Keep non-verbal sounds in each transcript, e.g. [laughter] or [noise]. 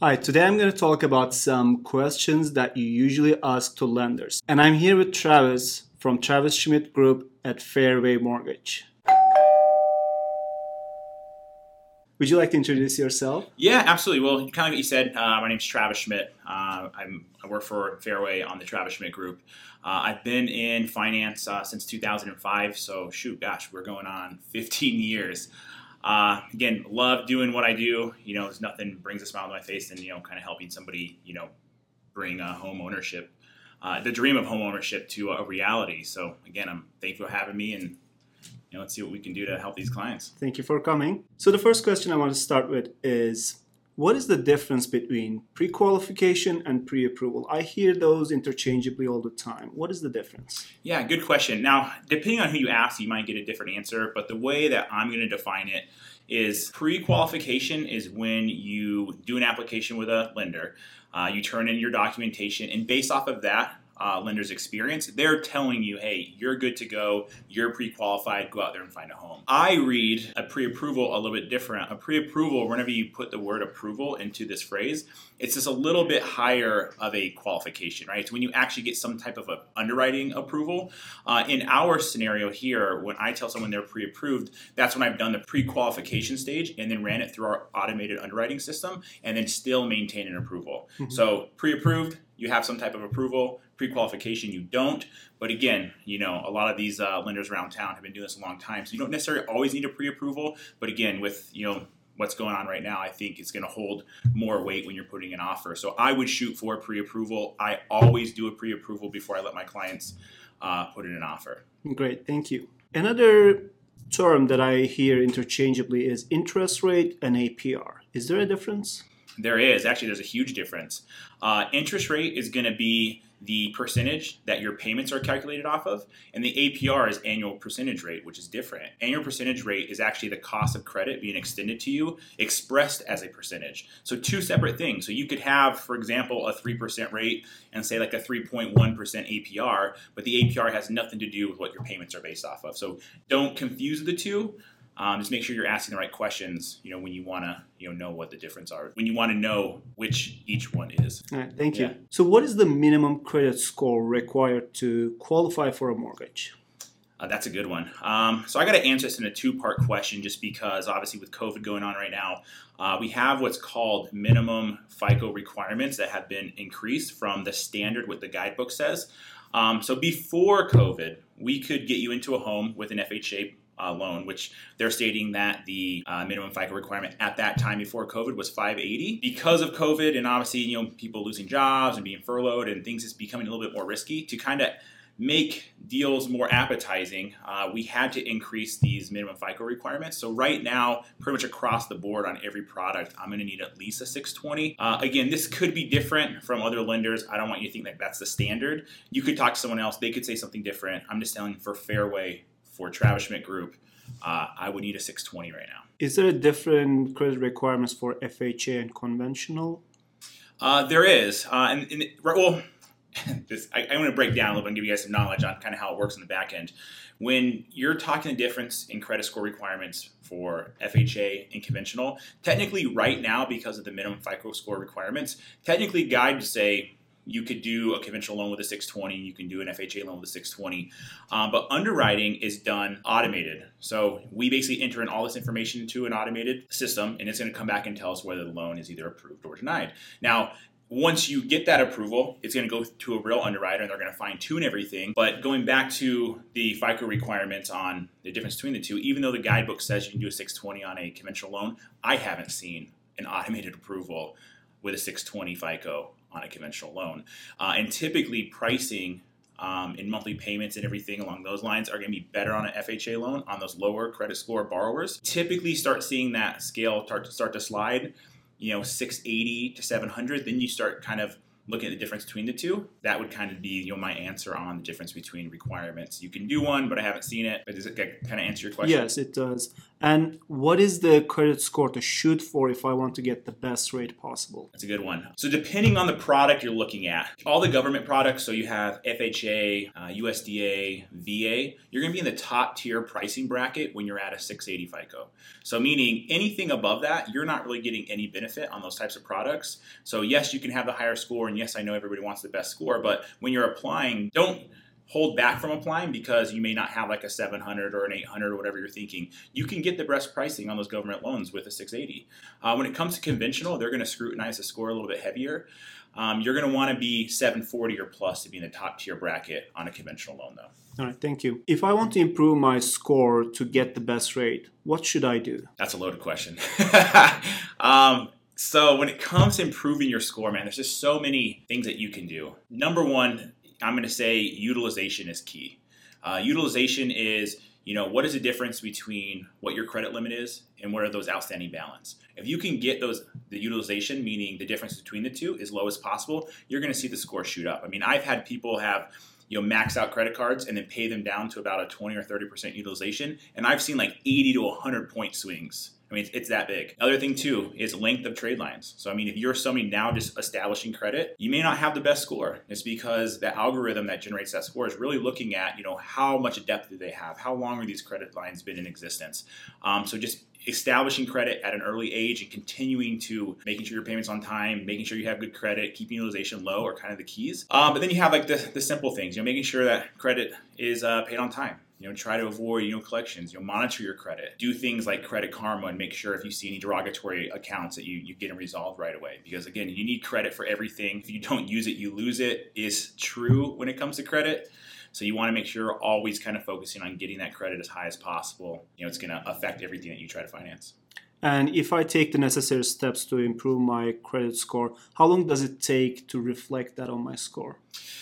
Hi, today I'm going to talk about some questions that you usually ask to lenders. And I'm here with Travis from Travis Schmidt Group at Fairway Mortgage. Would you like to introduce yourself? Yeah, absolutely. Well, kind of what you said. Uh, my name's Travis Schmidt. Uh, i work for Fairway on the Travis Schmidt Group. Uh, I've been in finance uh, since 2005. So, shoot, gosh, we're going on 15 years. Uh, again, love doing what I do. You know, there's nothing brings a smile to my face than you know, kind of helping somebody, you know, bring a home ownership, uh, the dream of home ownership to a reality. So, again, I'm thankful for having me and you know, let's see what we can do to help these clients. Thank you for coming. So the first question I want to start with is what is the difference between pre-qualification and pre-approval? I hear those interchangeably all the time. What is the difference? Yeah, good question. Now, depending on who you ask, you might get a different answer, but the way that I'm going to define it is pre-qualification is when you do an application with a lender, uh, you turn in your documentation, and based off of that, uh, lender's experience, they're telling you, hey, you're good to go, you're pre qualified, go out there and find a home. I read a pre approval a little bit different. A pre approval, whenever you put the word approval into this phrase, it's just a little bit higher of a qualification, right? So when you actually get some type of a underwriting approval. Uh, in our scenario here, when I tell someone they're pre approved, that's when I've done the pre qualification stage and then ran it through our automated underwriting system and then still maintain an approval. Mm-hmm. So pre approved, you have some type of approval. Pre-qualification, you don't. But again, you know, a lot of these uh, lenders around town have been doing this a long time, so you don't necessarily always need a pre-approval. But again, with you know what's going on right now, I think it's going to hold more weight when you're putting an offer. So I would shoot for pre-approval. I always do a pre-approval before I let my clients uh, put in an offer. Great, thank you. Another term that I hear interchangeably is interest rate and APR. Is there a difference? There is. Actually, there's a huge difference. Uh, interest rate is going to be the percentage that your payments are calculated off of, and the APR is annual percentage rate, which is different. Annual percentage rate is actually the cost of credit being extended to you expressed as a percentage. So, two separate things. So, you could have, for example, a 3% rate and say like a 3.1% APR, but the APR has nothing to do with what your payments are based off of. So, don't confuse the two. Um, just make sure you're asking the right questions. You know when you want to you know know what the difference are. When you want to know which each one is. All right, thank you. So, what is the minimum credit score required to qualify for a mortgage? Uh, that's a good one. Um, so I got to answer this in a two-part question, just because obviously with COVID going on right now, uh, we have what's called minimum FICO requirements that have been increased from the standard what the guidebook says. Um, so before COVID, we could get you into a home with an FHA uh, loan, which they're stating that the uh, minimum FICO requirement at that time before COVID was 580. Because of COVID and obviously, you know, people losing jobs and being furloughed and things is becoming a little bit more risky to kind of make deals more appetizing, uh, we had to increase these minimum FICO requirements. So right now, pretty much across the board on every product, I'm going to need at least a 620. Uh, again, this could be different from other lenders. I don't want you to think that that's the standard. You could talk to someone else; they could say something different. I'm just telling for Fairway, for Travis Schmidt Group, uh, I would need a 620 right now. Is there a different credit requirements for FHA and conventional? Uh, there is, uh, and, and well, [laughs] this I, I want to break down a little bit and give you guys some knowledge on kind of how it works in the back end. When you're talking the difference in credit score requirements for FHA and conventional, technically right now because of the minimum FICO score requirements, technically guides say you could do a conventional loan with a 620, you can do an FHA loan with a 620. Um, but underwriting is done automated. So we basically enter in all this information into an automated system, and it's going to come back and tell us whether the loan is either approved or denied. Now, once you get that approval, it's going to go to a real underwriter and they're going to fine tune everything. But going back to the FICO requirements on the difference between the two, even though the guidebook says you can do a 620 on a conventional loan, I haven't seen an automated approval with a 620 FICO on a conventional loan. Uh, and typically, pricing um, and monthly payments and everything along those lines are going to be better on an FHA loan on those lower credit score borrowers. Typically, start seeing that scale start to start to slide. You know, 680 to 700. Then you start kind of looking at the difference between the two. That would kind of be you know my answer on the difference between requirements. You can do one, but I haven't seen it. But does it kind of answer your question? Yes, it does. And what is the credit score to shoot for if I want to get the best rate possible? That's a good one. So, depending on the product you're looking at, all the government products, so you have FHA, uh, USDA, VA, you're going to be in the top tier pricing bracket when you're at a 680 FICO. So, meaning anything above that, you're not really getting any benefit on those types of products. So, yes, you can have the higher score, and yes, I know everybody wants the best score, but when you're applying, don't hold back from applying because you may not have like a 700 or an 800 or whatever you're thinking. You can get the best pricing on those government loans with a 680. Uh, when it comes to conventional, they're going to scrutinize the score a little bit heavier. Um, you're going to want to be 740 or plus to be in the top tier bracket on a conventional loan, though. All right, thank you. If I want to improve my score to get the best rate, what should I do? That's a loaded question. [laughs] um, so when it comes to improving your score, man, there's just so many things that you can do. Number one, I'm going to say utilization is key. Uh, utilization is, you know, what is the difference between what your credit limit is and what are those outstanding balance? If you can get those the utilization, meaning the difference between the two, as low as possible, you're going to see the score shoot up. I mean, I've had people have you know max out credit cards and then pay them down to about a 20 or 30 percent utilization, and I've seen like 80 to 100 point swings I mean, it's, it's, that big. Other thing too is length of trade lines. So I mean, if you're somebody now just establishing credit, you may not have the best score. It's because the algorithm that generates that score is really looking at you know how much depth do they have, how long are these credit lines been in existence. Um, so just establishing credit at an early age and continuing to making sure your payments on time, making sure you have good credit, keeping utilization low are kind of the keys. Um, but then you have like the, the simple things, you know, making sure that credit is uh, paid on time you know, try to avoid, you know, collections. You know, monitor your credit. Do things like Credit Karma and make sure if you see any derogatory accounts that you, you get them resolved right away. Because again, you need credit for everything. If you don't use it, you lose it is true when it comes to credit. So you want to make sure you're always kind of focusing on getting that credit as high as possible. You know, it's going to affect everything that you try to finance. And if I take the necessary steps to improve my credit score, how long does it take to reflect that on my score?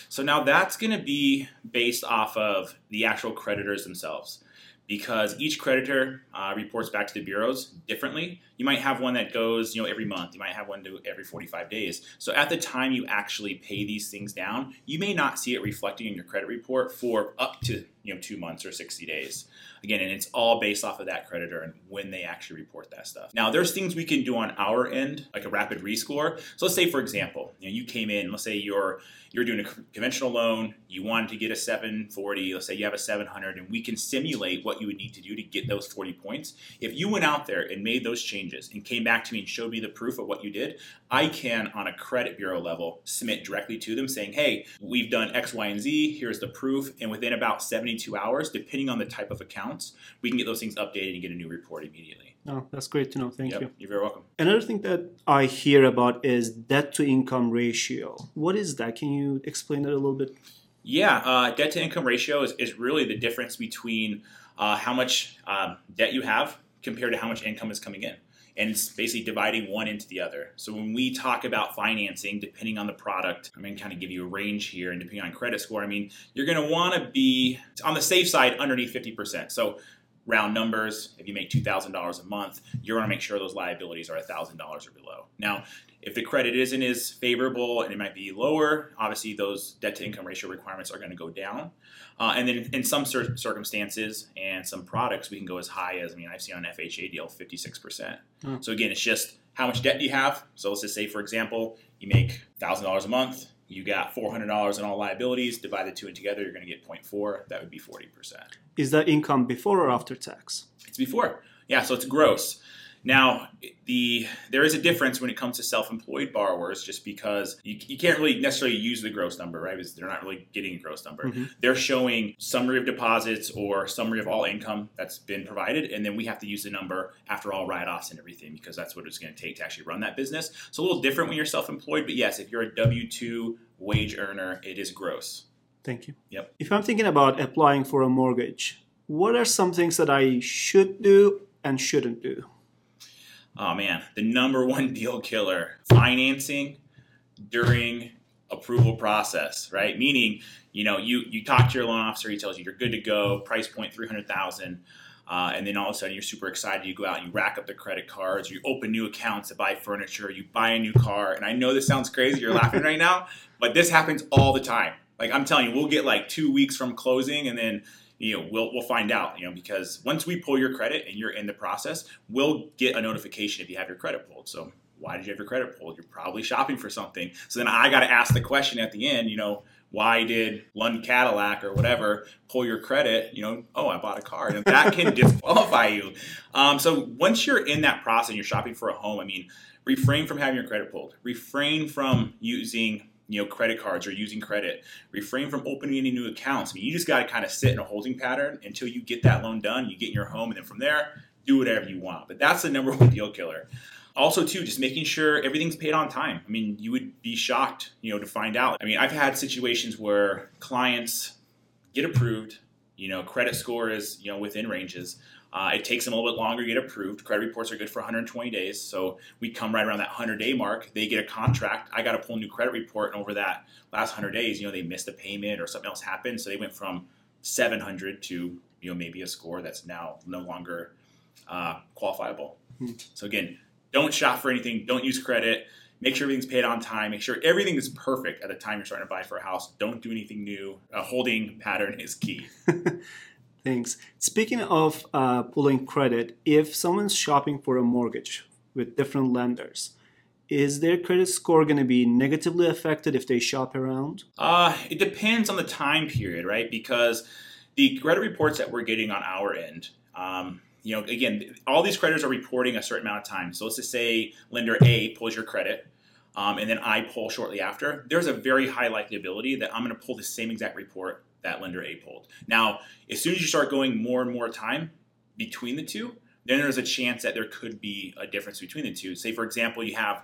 So now that's going to be based off of the actual creditors themselves because each creditor uh, reports back to the bureaus differently. You might have one that goes, you know, every month. You might have one do every 45 days. So at the time you actually pay these things down, you may not see it reflecting in your credit report for up to, you know, two months or 60 days. Again, and it's all based off of that creditor and when they actually report that stuff. Now, there's things we can do on our end, like a rapid rescore. So let's say, for example, you know, you came in, let's say you're you're doing a conventional loan, you wanted to get a 740, let's say you have a 700, and we can simulate what you would need to do to get those 40 points. If you went out there and made those changes and came back to me and showed me the proof of what you did, I can, on a credit bureau level, submit directly to them saying, hey, we've done X, Y, and Z, here's the proof. And within about 72 hours, depending on the type of accounts, we can get those things updated and get a new report immediately. Oh, that's great to know. Thank yep, you. You're very welcome. Another thing that I hear about is debt to income ratio. What is that? Can you explain that a little bit? Yeah, uh, debt to income ratio is, is really the difference between uh, how much uh, debt you have compared to how much income is coming in. And it's basically dividing one into the other. So when we talk about financing, depending on the product, I'm to kind of give you a range here, and depending on credit score, I mean, you're want to be on the safe side underneath 50%. So round numbers, if you make $2,000 a month, you want to make sure those liabilities are $1,000 or below. Now, if the credit isn't as favorable and it might be lower, obviously those debt to income ratio requirements are going to go down. Uh, and then in some cir- circumstances and some products, we can go as high as, I mean, I've seen on an FHA deal 56%. Mm. So again, it's just how much debt do you have? So let's just say, for example, you make $1,000 a month, you got $400 in all liabilities, divide the two together, you're going to get 0.4. That would be 40%. Is that income before or after tax? It's before. Yeah, so it's gross. Now, the there is a difference when it comes to self-employed borrowers, just because you, you can't really necessarily use the gross number, right? Because they're not really getting a gross number. Mm-hmm. They're showing summary of deposits or summary of all income that's been provided, and then we have to use the number after all write-offs and everything because that's what it's going to take to actually run that business. It's a little different when you're self-employed, but yes, if you're a W two wage earner, it is gross. Thank you. Yep. If I'm thinking about applying for a mortgage, what are some things that I should do and shouldn't do? Oh man, the number one [laughs] deal killer financing during approval process, right? Meaning, you know, you you talk to your loan officer, he tells you you're good to go, price point three hundred thousand. Uh, and then all of a sudden you're super excited. You go out and you rack up the credit cards, you open new accounts to buy furniture, you buy a new car. And I know this sounds crazy, you're laughing right now, but this happens all the time. Like I'm telling you, we'll get like two weeks from closing, and then you know, we'll we'll find out, you know, because once we pull your credit and you're in the process, we'll get a notification if you have your credit pulled. So why did you have your credit pulled? You're probably shopping for something. So then I got to ask the question at the end, you know, why did Lund Cadillac or whatever pull your credit? You know, oh, I bought a car, and that can [laughs] disqualify you. Um, so once you're in that process and you're shopping for a home, I mean, refrain from having your credit pulled. Refrain from using you know credit cards or using credit. Refrain from opening any new accounts. I mean, you just got to kind of sit in a holding pattern until you get that loan done. You get in your home, and then from there, do whatever you want. But that's the number [laughs] one deal killer also too just making sure everything's paid on time i mean you would be shocked you know to find out i mean i've had situations where clients get approved you know credit score is you know within ranges uh, it takes them a little bit longer to get approved credit reports are good for 120 days so we come right around that 100 day mark they get a contract i got to pull a new credit report and over that last 100 days you know they missed a payment or something else happened so they went from 700 to you know maybe a score that's now no longer uh, qualifiable hmm. so again don't shop for anything. Don't use credit. Make sure everything's paid on time. Make sure everything is perfect at the time you're starting to buy for a house. Don't do anything new. A holding pattern is key. [laughs] Thanks. Speaking of uh, pulling credit, if someone's shopping for a mortgage with different lenders, is their credit score going to be negatively affected if they shop around? Uh, it depends on the time period, right? Because the credit reports that we're getting on our end, um, you know, again, all these creditors are reporting a certain amount of time. So let's just say lender A pulls your credit, um, and then I pull shortly after. There's a very high likelihood that I'm going to pull the same exact report that lender A pulled. Now, as soon as you start going more and more time between the two, then there's a chance that there could be a difference between the two. Say, for example, you have,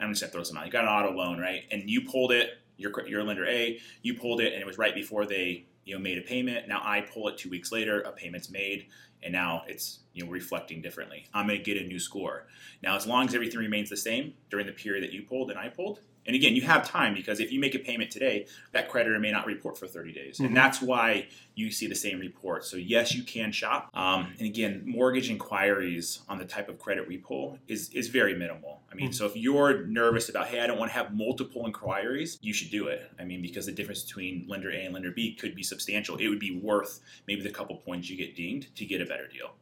I'm just to throw some out. You got an auto loan, right? And you pulled it, your, your lender A, you pulled it, and it was right before they you know made a payment. Now I pull it two weeks later, a payment's made, and now it's you know reflecting differently. I'm to get a new score. Now, as long as everything remains the same during the period that you pulled and I pulled, and again, you have time because if you make a payment today, that creditor may not report for 30 days. Mm-hmm. And that's why you see the same report. So, yes, you can shop. Um, and again, mortgage inquiries on the type of credit we pull is, is very minimal. I mean, mm-hmm. so if you're nervous about, hey, I don't want to have multiple inquiries, you should do it. I mean, because the difference between lender A and lender B could be substantial. It would be worth maybe the couple points you get dinged to get a better deal.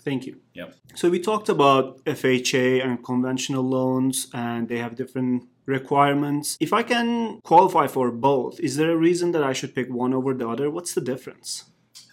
Thank you. Yep. So we talked about FHA and conventional loans, and they have different requirements. If I can qualify for both, is there a reason that I should pick one over the other? What's the difference?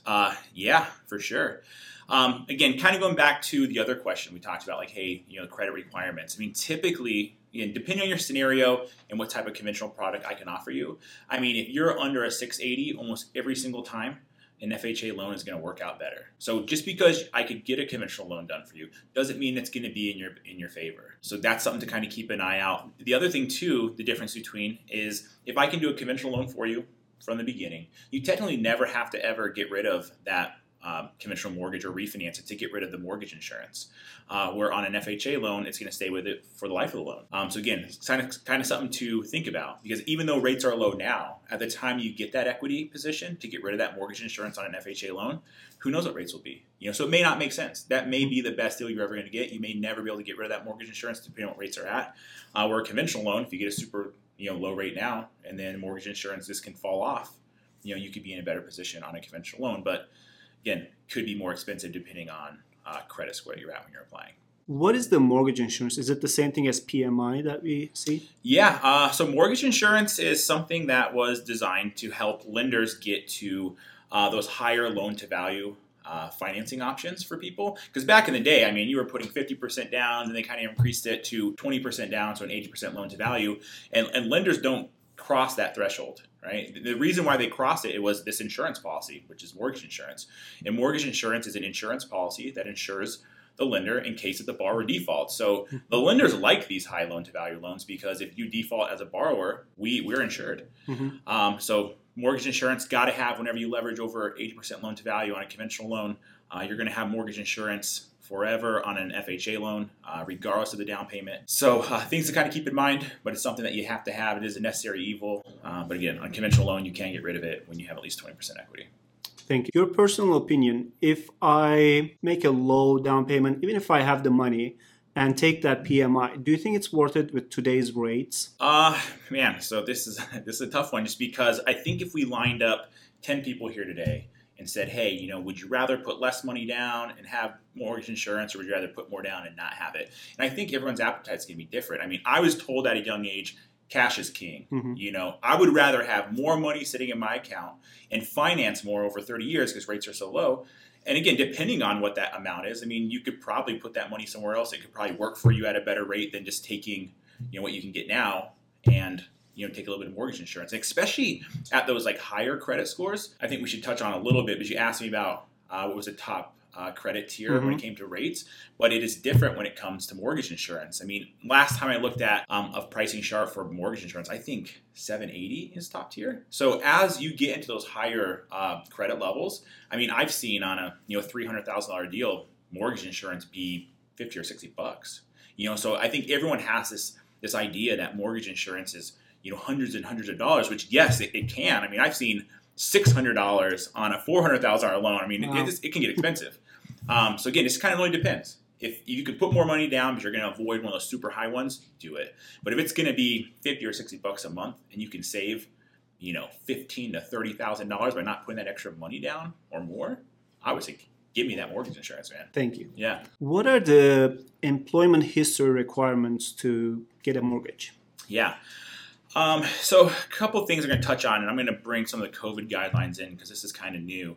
Uh, yeah, for sure. Um, again, kind of going back to the other question we talked about, like, hey, you know, credit requirements. I mean, typically, again, depending on your scenario and what type of conventional product I can offer you, I mean, if you're under a 680 almost every single time, an FHA loan is going to work out better. So just because I could get a conventional loan done for you doesn't mean it's going to be in your in your favor. So that's something to kind of keep an eye out. The other thing too, the difference between is if I can do a conventional loan for you from the beginning, you technically never have to ever get rid of that um, conventional mortgage or refinance it to get rid of the mortgage insurance. Uh, where on an FHA loan, it's going to stay with it for the life of the loan. Um, so again, kind of kind of something to think about because even though rates are low now, at the time you get that equity position to get rid of that mortgage insurance on an FHA loan, who knows what rates will be? You know, so it may not make sense. That may be the best deal you're ever going to get. You may never be able to get rid of that mortgage insurance depending on what rates are at. Uh, where a conventional loan, if you get a super you know low rate now and then mortgage insurance this can fall off, you know you could be in a better position on a conventional loan, but again, could be more expensive depending on uh, credit score you're at when you're applying. What is the mortgage insurance? Is it the same thing as PMI that we see? Yeah, uh, so mortgage insurance is something that was designed to help lenders get to uh, those higher loan to value uh, financing options for people. Because back in the day, I mean, you were putting 50% down, and they kind of increased it to 20% down, so an 80% loan to value. And, and lenders don't cross that threshold right? The reason why they crossed it, it was this insurance policy, which is mortgage insurance. And mortgage insurance is an insurance policy that insures the lender in case that the borrower defaults. So the lenders like these high loan to value loans because if you default as a borrower, we we're insured. Mm-hmm. Um, so mortgage insurance got to have whenever you leverage over 80% loan to value on a conventional loan, uh, you're going to have mortgage insurance forever on an FHA loan, uh, regardless of the down payment. So uh, things to kind of keep in mind, but it's something that you have to have. It is a necessary evil. Uh, but again, on conventional loan, you can get rid of it when you have at least 20% equity. Thank you. Your personal opinion, if I make a low down payment, even if I have the money, and take that PMI. Do you think it's worth it with today's rates? Uh man, so this is [laughs] this is a tough one just because I think if we lined up 10 people here today and said, hey, you know, would you rather put less money down and have mortgage insurance, or would you rather put more down and not have it? And I think everyone's appetite is going to be different. I mean, I was told at a young age, cash is king. Mhm. You know, I would rather have more money sitting in my account and finance more over 30 years because rates are so low. And again, depending on what that amount is, I mean, you could probably put that money somewhere else. It could probably work for you at a better rate than just taking, you know, what you can get now and you know take a little bit of mortgage insurance, especially at those like higher credit scores. I think we should touch on a little bit because you asked me about uh, what was the top uh, credit tier when it came to rates, but it is different when it comes to mortgage insurance. I mean, last time I looked at um, of pricing chart for mortgage insurance, I think 780 is top tier. So as you get into those higher uh, credit levels, I mean, I've seen on a you know three hundred thousand dollar deal mortgage insurance be 50 or 60 bucks. You know, so I think everyone has this this idea that mortgage insurance is you know hundreds and hundreds of dollars, which yes, it, it can. I mean, I've seen six hundred dollars on a four hundred thousand dollar loan. I mean, Wow. it, it, it can get expensive. Um, so again, it kind of really depends. If you could put more money down, but you're going to avoid one of those super high ones, do it. But if it's going to be fifty or sixty bucks a month, and you can save, you know, fifteen to thirty thousand dollars by not putting that extra money down or more, I would say give me that mortgage insurance, man. Thank you. Yeah. What are the employment history requirements to get a mortgage? Yeah. Um, so a couple things I'm going to touch on, and I'm going to bring some of the COVID guidelines in because this is kind of new.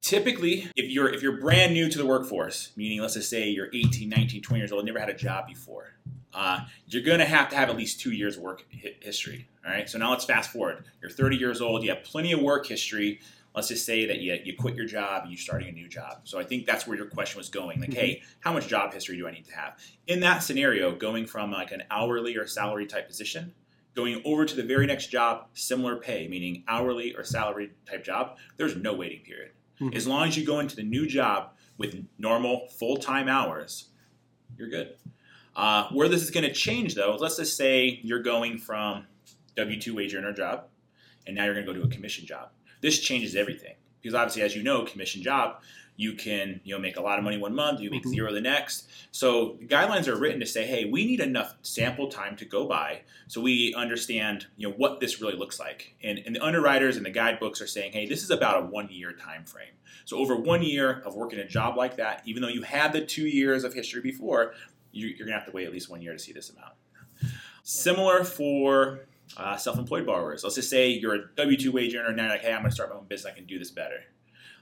Typically, if you're if you're brand new to the workforce, meaning let's just say you're 18, 19, 20 years old, never had a job before, uh, you're going to have to have at least two years work hi- history. All right. So now let's fast forward. You're 30 years old. You have plenty of work history. Let's just say that you, you quit your job and you're starting a new job. So I think that's where your question was going. Like, Mhm. hey, how much job history do I need to have? In that scenario, going from like an hourly or salary type position going over to the very next job, similar pay, meaning hourly or salary type job, there's no waiting period. Mhm. As long as you go into the new job with normal full time hours, you're good. Uh, where this is going to change, though, let's just say you're going from W 2 wage earner job and now you're going to go to a commission job. This changes everything because obviously, as you know, commission job, you can you know make a lot of money one month, you make Mhm. zero the next. So the guidelines are written to say, hey, we need enough sample time to go by so we understand you know what this really looks like. And, and the underwriters and the guidebooks are saying, hey, this is about a one year time frame. So over one year of working a job like that, even though you had the two years of history before, you, you're gonna have to wait at least one year to see this amount. Similar for uh, self-employed borrowers. Let's just say you're a W-2 wage earner and now you're like, hey, I'm gonna start my own business. I can do this better.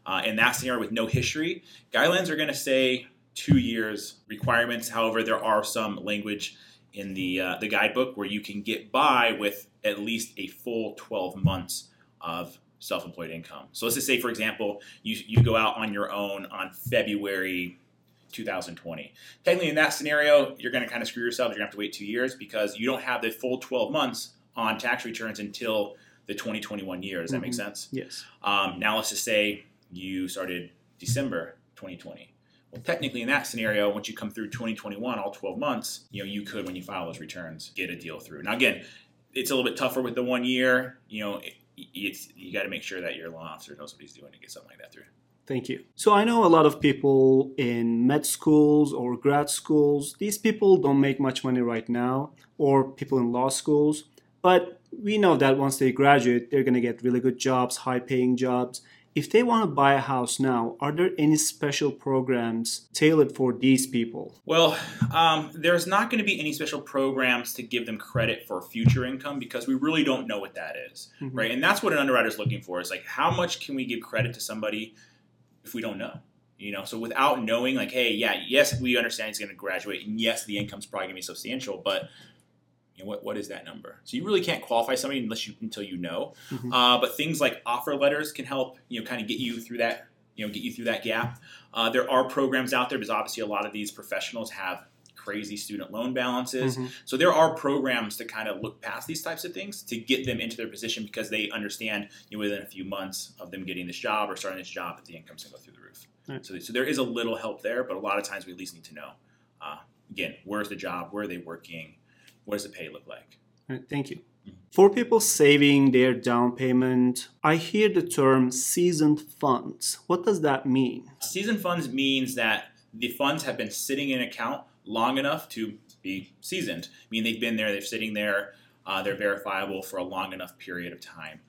Uh, in that scenario with no history, guidelines are gonna say two years requirements. However, there are some language in the uh, the guidebook where you can get by with at least a full 12 months of self-employed income. So let's just say, for example, you you go out on your own on February 2020. Technically, in that scenario, you're going to kind of screw yourself. You're going to have to wait two years because you don't have the full 12 months on tax returns until the 2021 year. Does that make Mhm. sense? Yes. Um, now, let's just say you started December 2020. Well, technically, in that scenario, once you come through 2021, all 12 months, you know, you could, when you file those returns, get a deal through. Now, again, it's a little bit tougher with the one year. You know, it, it's you got to make sure that your loan officer knows what he's doing to get something like that through. Thank you. So I know a lot of people in med schools or grad schools. These people don't make much money right now, or people in law schools. But we know that once they graduate, they're going to get really good jobs, high paying jobs. If they want to buy a house now, are there any special programs tailored for these people? Well, um, there's not going to be any special programs to give them credit for future income because we really don't know what that is, Mhm. right? And that's what an underwriter is looking for. Is like how much can we give credit to somebody if we don't know? You know, so without knowing, like, hey, yeah, yes, we understand he's going to graduate, and yes, the income's probably going to be substantial, but you know, what what is that number? So you really can't qualify somebody unless you until you know. Mhm. Uh, but things like offer letters can help, you know, kind of get you through that, you know, get you through that gap. Uh, there are programs out there because obviously a lot of these professionals have crazy student loan balances. Mhm. So there are programs to kind of look past these types of things to get them into their position because they understand you know, within a few months of them getting this job or starting this job that the income's going to go through the roof. Right. So, so there is a little help there, but a lot of times we at least need to know. Uh, again, where's the job? Where are they working? What does the pay look like? All right, thank you. Mhm. For people saving their down payment, I hear the term seasoned funds. What does that mean? Seasoned funds means that the funds have been sitting in an account long enough to be seasoned. I mean, they've been there, they're sitting there, uh, they're verifiable for a long enough period of time.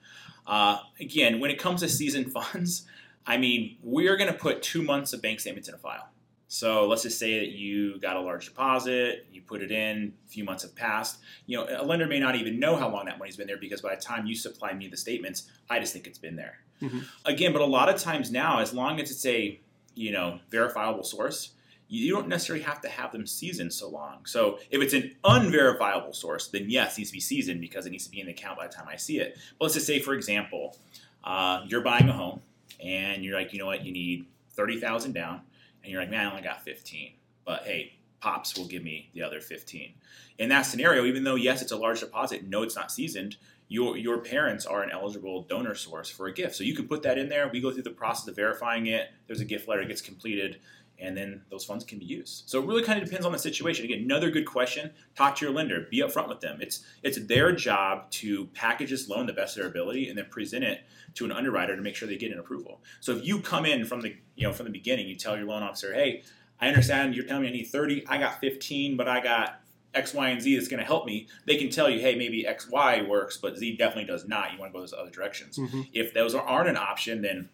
Uh, again, when it comes to seasoned [laughs] funds, I mean, we're going to put two months of bank statements in a file. So let's just say that you got a large deposit, you put it in, a few months have passed. You know, a lender may not even know how long that money's been there because by the time you supply me the statements, I just think it's been there. Mm-hmm. Again, but a lot of times now, as long as it's a you know verifiable source, you don't necessarily have to have them seasoned so long. So if it's an unverifiable source, then yes, it needs to be seasoned because it needs to be in the account by the time I see it. But let's just say, for example, uh, you're buying a home and you're like, you know what, you need thirty thousand down, and you're like, man, I only got fifteen. But hey, pops will give me the other fifteen. In that scenario, even though yes, it's a large deposit, no, it's not seasoned. Your, your parents are an eligible donor source for a gift. So you can put that in there. We go through the process of verifying it. There's a gift letter, that gets completed and then those funds can be used. So it really kind of depends on the situation. Again, another good question. Talk to your lender. Be upfront with them. It's it's their job to package this loan the best of their ability and then present it to an underwriter to make sure they get an approval. So if you come in from the you know from the beginning, you tell your loan officer, hey, I understand you're telling me I need 30, I got 15, but I got X, Y, and Z that's going to help me, they can tell you, hey, maybe X, Y works, but Z definitely does not. You want to go those other directions. Mm-hmm. If those aren't an option, then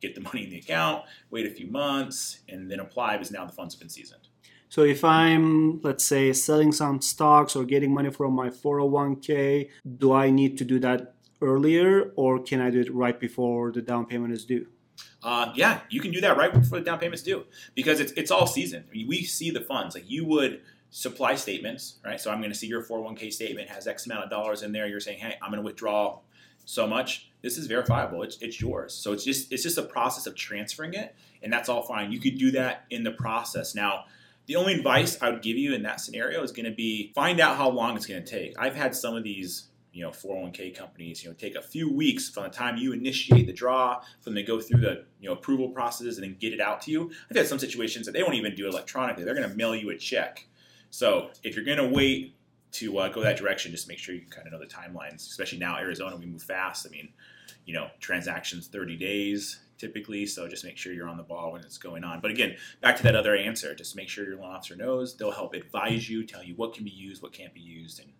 get the money in the account, wait a few months, and then apply because now the funds have been seasoned. So if I'm, let's say, selling some stocks or getting money from my 401k, do I need to do that earlier or can I do it right before the down payment is due? Uh, yeah, you can do that right before the down payment's due because it's, it's all season. I mean, we see the funds. Like you would supply statements, right? So I'm going to see your 401k statement has X amount of dollars in there. You're saying, hey, I'm going to withdraw so much. This is verifiable. It's, it's yours. So it's just it's just a process of transferring it, and that's all fine. You could do that in the process. Now, the only advice I would give you in that scenario is going to be find out how long it's going to take. I've had some of these you know 401k companies you know take a few weeks from the time you initiate the draw from they go through the you know approval processes and then get it out to you i've had some situations that they won't even do electronically they're going to mail you a check so if you're going to wait to uh, go that direction, just make sure you kind of know the timelines. Especially now, Arizona, we move fast. I mean, you know, transactions 30 days typically, so just make sure you're on the ball when it's going on. But again, back to that other answer, just make sure your loan officer knows. They'll help advise you, tell you what can be used, what can't be used, and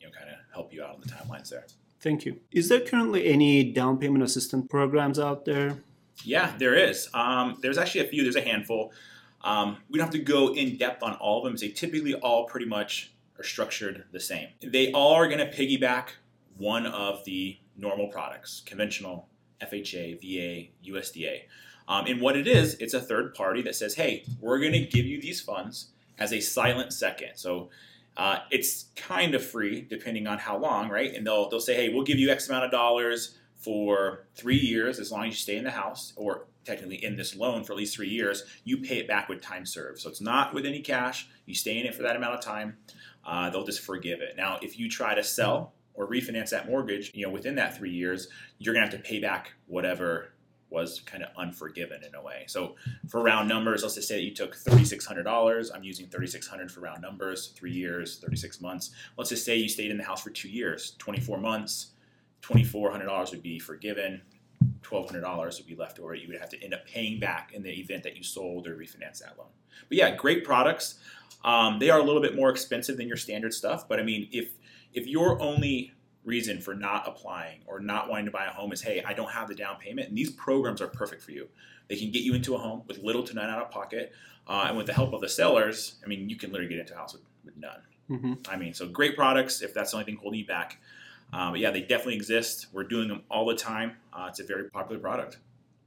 you know, kind of help you out on the timelines there. Thank you. Is there currently any down payment assistance programs out there? Yeah, there is. Um, there's actually a few. There's a handful. Um, we don't have to go in depth on all of them. They typically all pretty much are structured the same. They are going to piggyback one of the normal products, conventional FHA, VA, USDA. Um, and what it is, it's a third party that says, hey, we're going to give you these funds as a silent second. So uh, it's kind of free depending on how long, right? And they'll, they'll say, hey, we'll give you X amount of dollars for three years as long as you stay in the house, or technically in this loan for at least three years, you pay it back with time served. So it's not with any cash. You stay in it for that amount of time uh, they'll just forgive it. Now, if you try to sell or refinance that mortgage, you know, within that three years, you're gonna have to pay back whatever was kind of unforgiven in a way. So for round numbers, let's just say that you took $3,600. I'm using 3,600 for round numbers, three years, 36 months. Let's just say you stayed in the house for two years, 24 months, $2,400 would be forgiven. $1,200 would be left over. You would have to end up paying back in the event that you sold or refinanced that loan. But yeah, great products. Um, they are a little bit more expensive than your standard stuff, but I mean, if if your only reason for not applying or not wanting to buy a home is, hey, I don't have the down payment, and these programs are perfect for you. They can get you into a home with little to none out of pocket, uh, and with the help of the sellers, I mean, you can literally get into a house with, with none. Mm-hmm. I mean, so great products if that's the only thing holding you back. Uh, but yeah, they definitely exist. We're doing them all the time. Uh, it's a very popular product.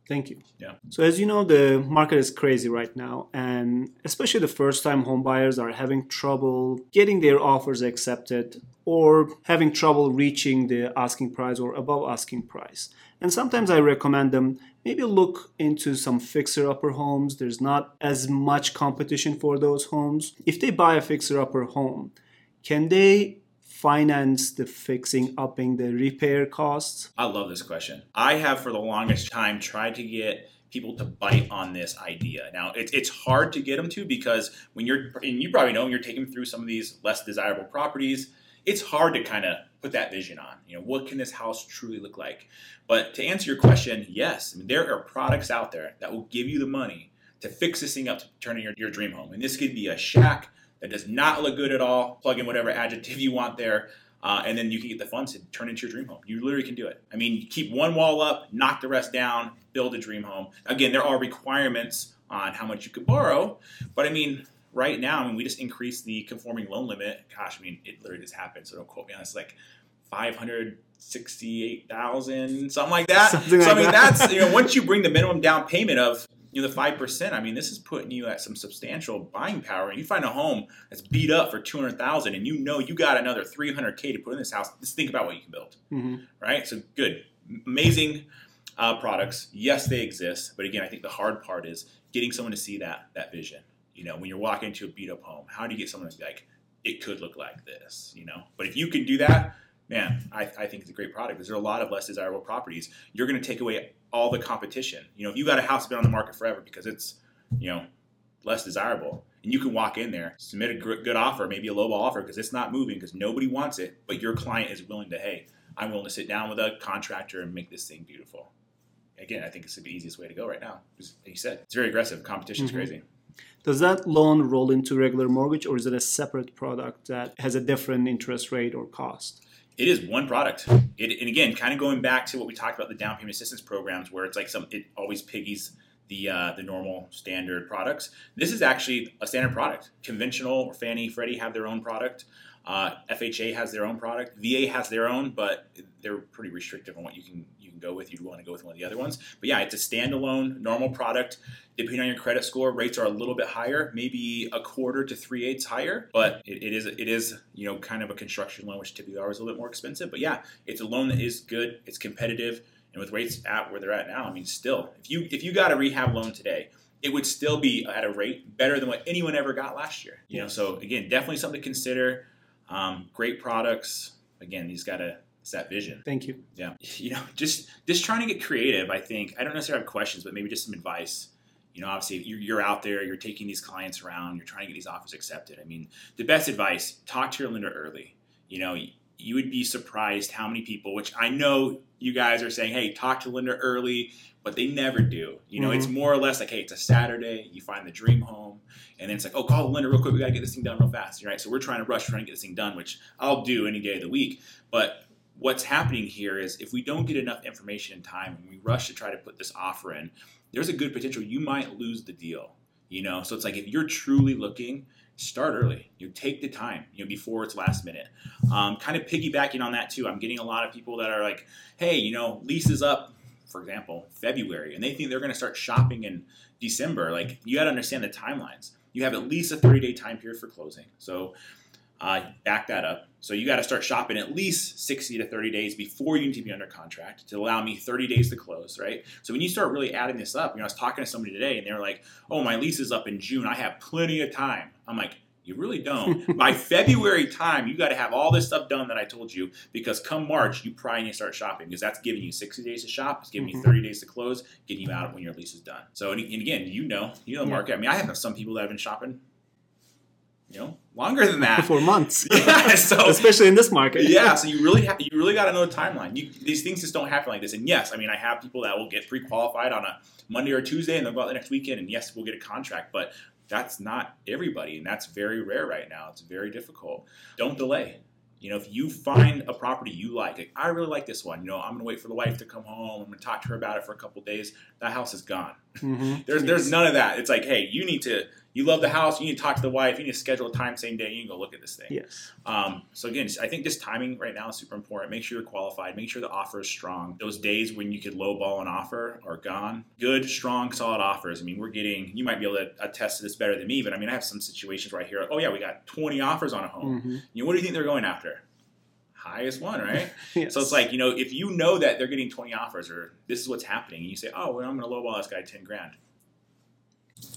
Thank you. Yeah. So as you know, the market is crazy right now, and especially the first-time home buyers are having trouble getting their offers accepted or having trouble reaching the asking price or above asking price. And sometimes I recommend them maybe look into some fixer-upper homes. There's not as much competition for those homes. If they buy a fixer-upper home, can they finance the fixing, upping the repair costs? I love this question. I have for the longest time tried to get people to bite on this idea. Now, it's, it's hard to get them to because when you're, and you probably know, when you're taking through some of these less desirable properties, it's hard to kind of put that vision on. You know, what can this house truly look like? But to answer your question, yes, I mean, there are products out there that will give you the money to fix this thing up to turn in your, your dream home. And this could be a shack that does not look good at all. Plug in whatever adjective you want there. uh, and then you can get the funds to turn into your dream home. You literally can do it. I mean, keep one wall up, knock the rest down, build a dream home. Again, there are requirements on how much you could borrow, but I mean, right now, I mean, we just increased the conforming loan limit. Gosh, I mean, it literally just happened, so don't quote me on this. Like five hundred sixty-eight thousand, something like that. Something so like I mean, that. that's you know, [laughs] once you bring the minimum down payment of you know the five percent, I mean, this is putting you at some substantial buying power. And you find a home that's beat up for two hundred thousand, and you know you got another three hundred k to put in this house. Just think about what you can build, hmm right? So good, amazing uh, products. Yes, they exist, but again, I think the hard part is getting someone to see that that vision. You know, when you're walking into a beat up home, how do you get someone to be like, it could look like this? You know, but if you can do that, man, I, I think it's a great product because there are a lot of less desirable properties. You're going to take away all the competition. You know, if you got a house that's been on the market forever because it's, you know, less desirable, and you can walk in there, submit a gr- good offer, maybe a lowball offer because it's not moving because nobody wants it, but your client is willing to, hey, I'm willing to sit down with a contractor and make this thing beautiful. Again, I think it's the easiest way to go right now. Because, like you said, it's very aggressive. Competition's Mhm. crazy. Does that loan roll into regular mortgage, or is it a separate product that has a different interest rate or cost? It is one product. It, and again, kind of going back to what we talked about the down payment assistance programs, where it's like some it always piggies the uh, the normal standard products. This is actually a standard product. Conventional, or Fannie, Freddie have their own product. Uh, FHA has their own product. VA has their own, but they're pretty restrictive on what you can can go with. You'd want to go with one of the other ones. But yeah, it's a standalone normal product. Depending on your credit score, rates are a little bit higher, maybe a quarter to three eighths higher. But it, it is it is you know kind of a construction loan, which typically are a little bit more expensive. But yeah, it's a loan that is good. It's competitive, and with rates at where they're at now, I mean, still, if you if you got a rehab loan today, it would still be at a rate better than what anyone ever got last year. You know, so again, definitely something to consider. Um, great products. Again, these got to it's that vision. Thank you. Yeah, [laughs] you know, just just trying to get creative. I think I don't necessarily have questions, but maybe just some advice. You know, obviously you're, you're out there, you're taking these clients around, you're trying to get these offers accepted. I mean, the best advice: talk to your lender early. You know, you, would be surprised how many people, which I know you guys are saying, hey, talk to lender early, but they never do. You know, it's mm-hmm. more or less like, hey, it's a Saturday, you find the dream home, and then it's like, oh, call the lender real quick, we gotta get this thing done real fast, right? So we're trying to rush, trying to get this thing done, which I'll do any day of the week. But what's happening here is if we don't get enough information in time and we rush to try to put this offer in, there's a good potential you might lose the deal. You know, so it's like if you're truly looking, start early. You take the time, you know, before it's last minute. Um, kind of piggybacking on that too. I'm getting a lot of people that are like, hey, you know, lease is up, for example, February, and they think they're going to start shopping in December. Like you got to understand the timelines. You have at least a 30 day time period for closing. So uh, back that up. So you got to start shopping at least 60 to 30 days before you need to be under contract to allow me 30 days to close, right? So when you start really adding this up, you know, I was talking to somebody today and they were like, oh, my lease is up in June. I have plenty of time. I'm like, you really don't. [laughs] By February time, you got to have all this stuff done that I told you because come March, you probably need to start shopping because that's giving you 60 days to shop. It's giving you Mhm. 30 days to close, getting you out when your lease is done. So, and and again, you know, you know the Yeah. market. I mean, I have some people that have been shopping, you know, longer than that. For months. [laughs] Yeah, so [laughs] Especially in this market. yeah, so you really have you really got to know the timeline. You, these things just don't happen like this. And yes, I mean, I have people that will get pre-qualified on a Monday or Tuesday, and they'll go out the next weekend, and yes, we'll get a contract. But that's not everybody, and that's very rare right now. It's very difficult. Don't delay. You know, if you find a property you like, like I really like this one. You know, I'm gonna wait for the wife to come home. I'm gonna talk to her about it for a couple days. That house is gone. Mhm. [laughs] There's there's none of that. It's like, hey, you need to. You love the house. You need to talk to the wife. You need to schedule a time same day. You can go look at this thing. Yes. Um, so again, I think this timing right now is super important. Make sure you're qualified. Make sure the offer is strong. Those days when you could lowball an offer are gone. Good, strong, solid offers. I mean, we're getting. You might be able to attest to this better than me, but I mean, I have some situations where I hear, "Oh yeah, we got 20 offers on a home." Mhm. You know, what do you think they're going after? Highest one, right? [laughs] Yes. So it's like you know, if you know that they're getting 20 offers, or this is what's happening, and you say, "Oh, well, I'm going to lowball this guy 10 grand,"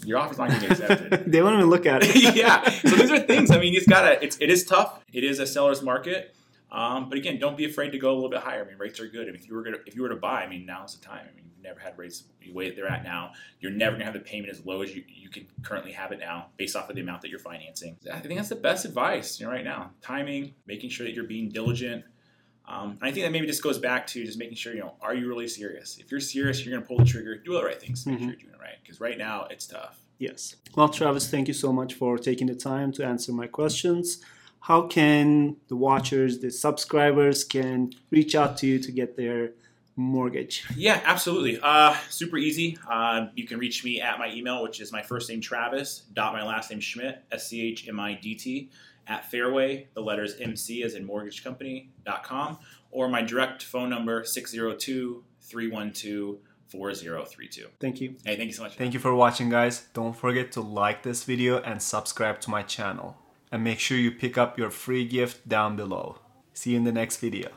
your offer's not going to be accepted. [laughs] they won't even look at it. [laughs] yeah. So these are things. I mean, it's gotta. It's it is tough. It is a seller's market. Um, but again, don't be afraid to go a little bit higher. I mean, rates are good. I mean, if you were gonna if you were to buy, I mean, now's the time. I mean, you've never had rates the way they're at now. You're never gonna have the payment as low as you, you can currently have it now, based off of the amount that you're financing. I think that's the best advice, you know, right now. Timing, making sure that you're being diligent. Um, and I think that maybe just goes back to just making sure, you know, are you really serious? If you're serious, you're gonna pull the trigger, do all the right things, to make sure Mhm. you're doing it right. Because right now, it's tough. Yes. Well, Travis, thank you so much for taking the time to answer my questions. how can the watchers, the subscribers, can reach out to you to get their mortgage? Yeah, absolutely. Uh, super easy. Uh, you can reach me at my email, which is my first name Travis dot my last name Schmidt S C H M I D T at Fairway. The letters MC as in mortgage mortgagecompany.com or my direct phone number 602 312 4032. Thank you. Hey, thank you so much. Thank you for watching guys. Don't forget to like this video and subscribe to my channel. And make sure you pick up your free gift down below. See you in the next video.